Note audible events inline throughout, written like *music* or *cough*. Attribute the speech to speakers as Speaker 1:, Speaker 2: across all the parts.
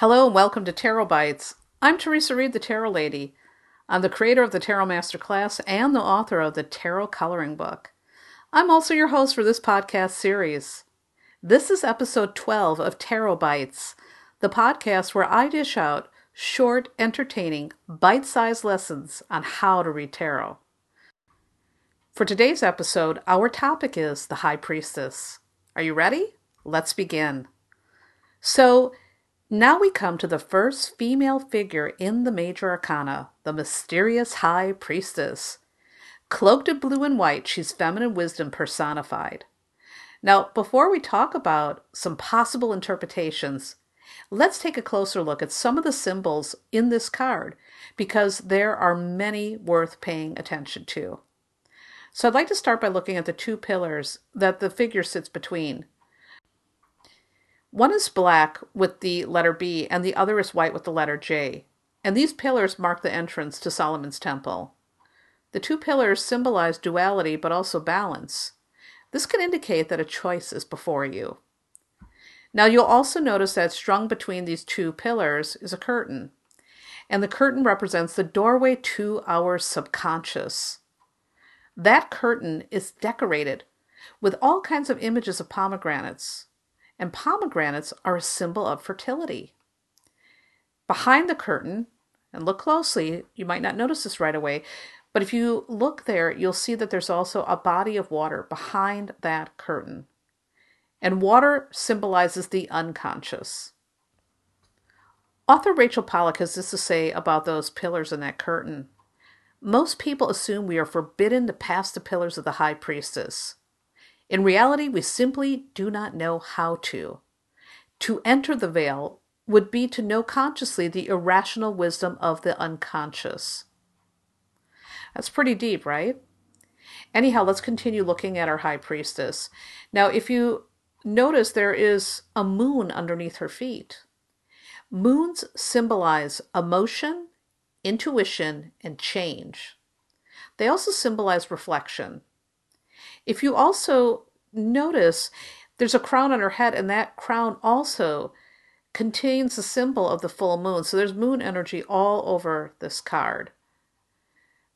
Speaker 1: Hello and welcome to Tarot Bites. I'm Theresa Reed, the Tarot Lady. I'm the creator of the Tarot Masterclass and the author of the Tarot Coloring Book. I'm also your host for this podcast series. This is episode 12 of Tarot Bites, the podcast where I dish out short, entertaining, bite sized lessons on how to read tarot. For today's episode, our topic is the High Priestess. Are you ready? Let's begin. So, now we come to the first female figure in the major arcana, the mysterious high priestess. Cloaked in blue and white, she's feminine wisdom personified. Now, before we talk about some possible interpretations, let's take a closer look at some of the symbols in this card because there are many worth paying attention to. So, I'd like to start by looking at the two pillars that the figure sits between. One is black with the letter B, and the other is white with the letter J. And these pillars mark the entrance to Solomon's temple. The two pillars symbolize duality but also balance. This can indicate that a choice is before you. Now, you'll also notice that strung between these two pillars is a curtain. And the curtain represents the doorway to our subconscious. That curtain is decorated with all kinds of images of pomegranates, and pomegranates are a symbol of fertility. Behind the curtain, and look closely, you might not notice this right away, but if you look there, you'll see that there's also a body of water behind that curtain. And water symbolizes the unconscious. Author Rachel Pollack has this to say about those pillars in that curtain. Most people assume we are forbidden to pass the pillars of the high priestess. In reality, we simply do not know how to. To enter the veil would be to know consciously the irrational wisdom of the unconscious. That's pretty deep, right? Anyhow, let's continue looking at our high priestess. Now, if you notice, there is a moon underneath her feet. Moons symbolize emotion, intuition, and change. They also symbolize reflection. If you also notice, there's a crown on her head, and that crown also contains the symbol of the full moon. So there's moon energy all over this card.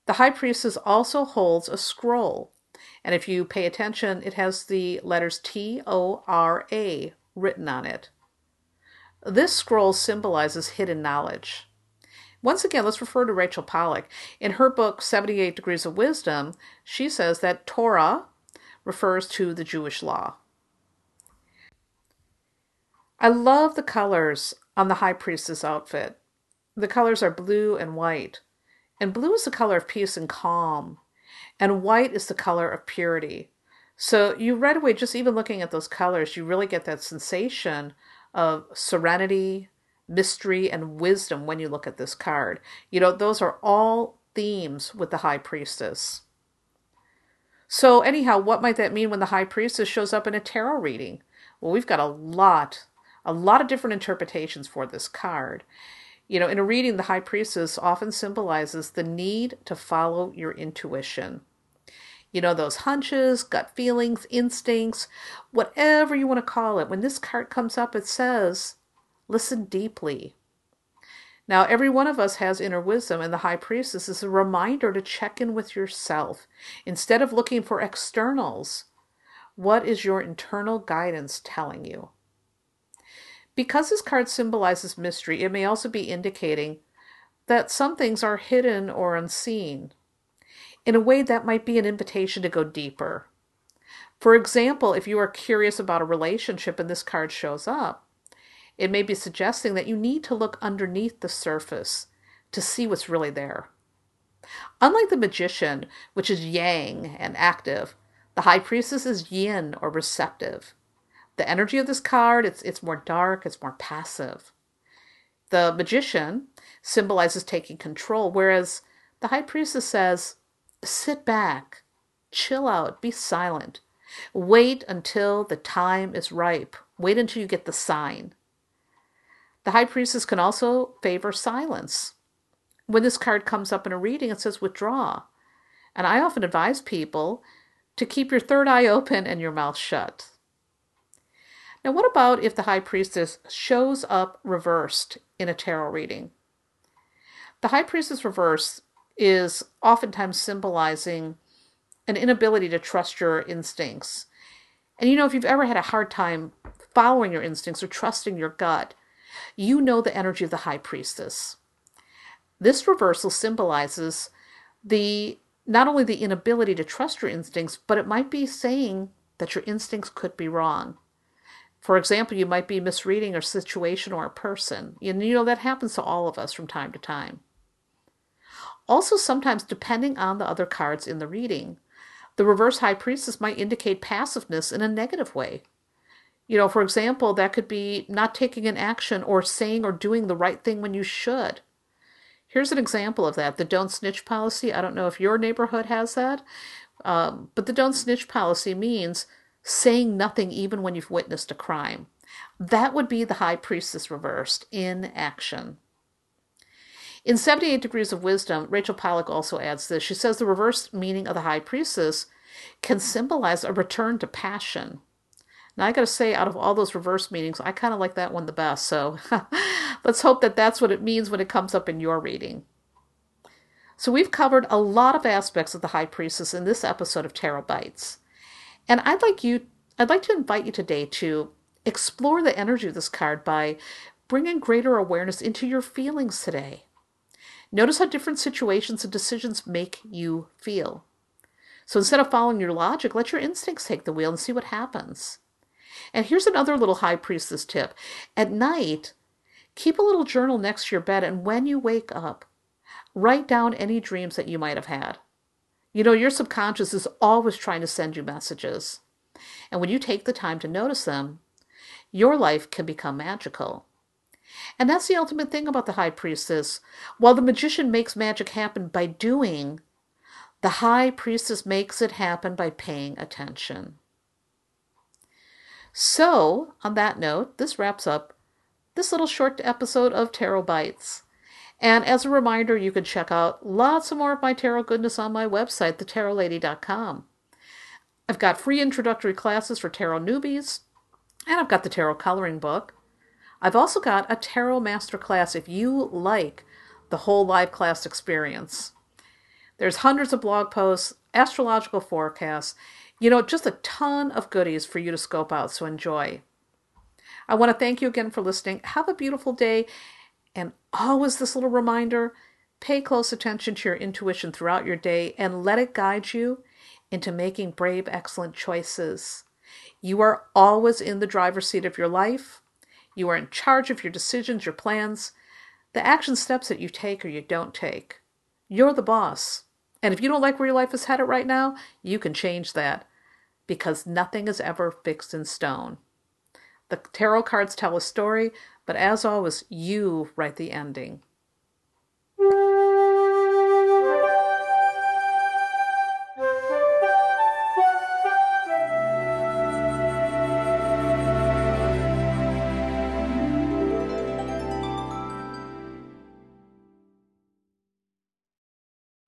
Speaker 1: The high priestess also holds a scroll. And if you pay attention, it has the letters T O R A written on it. This scroll symbolizes hidden knowledge. Once again, let's refer to Rachel Pollack. In her book, 78 Degrees of Wisdom, she says that Torah refers to the Jewish law. I love the colors on the high priestess outfit. The colors are blue and white. And blue is the color of peace and calm, and white is the color of purity. So you right away, just even looking at those colors, you really get that sensation of serenity, mystery, and wisdom when you look at this card. You know, those are all themes with the High Priestess. So, anyhow, what might that mean when the High Priestess shows up in a tarot reading? Well, we've got a lot, a lot of different interpretations for this card. You know, in a reading, the High Priestess often symbolizes the need to follow your intuition. You know, those hunches, gut feelings, instincts, whatever you want to call it. When this card comes up, it says Listen deeply. Now, every one of us has inner wisdom, and the high priestess is a reminder to check in with yourself. Instead of looking for externals, what is your internal guidance telling you? Because this card symbolizes mystery, it may also be indicating that some things are hidden or unseen. In a way, that might be an invitation to go deeper. For example, if you are curious about a relationship and this card shows up, it may be suggesting that you need to look underneath the surface to see what's really there. Unlike the magician, which is yang and active, the high priestess is yin or receptive. The energy of this card, it's, it's more dark, it's more passive. The magician symbolizes taking control, whereas the high priestess says, sit back, chill out, be silent. Wait until the time is ripe. Wait until you get the sign. The high priestess can also favor silence. When this card comes up in a reading, it says withdraw. And I often advise people to keep your third eye open and your mouth shut. Now, what about if the high priestess shows up reversed in a tarot reading? The high priestess reverse is oftentimes symbolizing an inability to trust your instincts. And you know, if you've ever had a hard time following your instincts or trusting your gut, you know the energy of the high priestess. This reversal symbolizes the not only the inability to trust your instincts, but it might be saying that your instincts could be wrong. For example, you might be misreading a situation or a person. And you know that happens to all of us from time to time. Also, sometimes, depending on the other cards in the reading, the reverse high priestess might indicate passiveness in a negative way. You know, for example, that could be not taking an action or saying or doing the right thing when you should. Here's an example of that the don't snitch policy. I don't know if your neighborhood has that, um, but the don't snitch policy means saying nothing even when you've witnessed a crime. That would be the high priestess reversed in action. In 78 Degrees of Wisdom, Rachel Pollack also adds this. She says the reverse meaning of the high priestess can symbolize a return to passion. Now, I got to say, out of all those reverse meanings, I kind of like that one the best. So *laughs* let's hope that that's what it means when it comes up in your reading. So, we've covered a lot of aspects of the high priestess in this episode of Tarot Bites. And I'd like you, I'd like to invite you today to explore the energy of this card by bringing greater awareness into your feelings today. Notice how different situations and decisions make you feel. So instead of following your logic, let your instincts take the wheel and see what happens. And here's another little high priestess tip. At night, keep a little journal next to your bed, and when you wake up, write down any dreams that you might have had. You know, your subconscious is always trying to send you messages. And when you take the time to notice them, your life can become magical. And that's the ultimate thing about the high priestess. While the magician makes magic happen by doing, the high priestess makes it happen by paying attention. So, on that note, this wraps up this little short episode of Tarot Bites. And as a reminder, you can check out lots of more of my tarot goodness on my website, thetarotlady.com. I've got free introductory classes for tarot newbies, and I've got the tarot coloring book. I've also got a tarot master class if you like the whole live class experience. There's hundreds of blog posts, astrological forecasts, you know, just a ton of goodies for you to scope out, so enjoy. I want to thank you again for listening. Have a beautiful day, and always this little reminder pay close attention to your intuition throughout your day and let it guide you into making brave, excellent choices. You are always in the driver's seat of your life. You are in charge of your decisions, your plans, the action steps that you take or you don't take. You're the boss. And if you don't like where your life is headed right now, you can change that because nothing is ever fixed in stone. The tarot cards tell a story, but as always, you write the ending.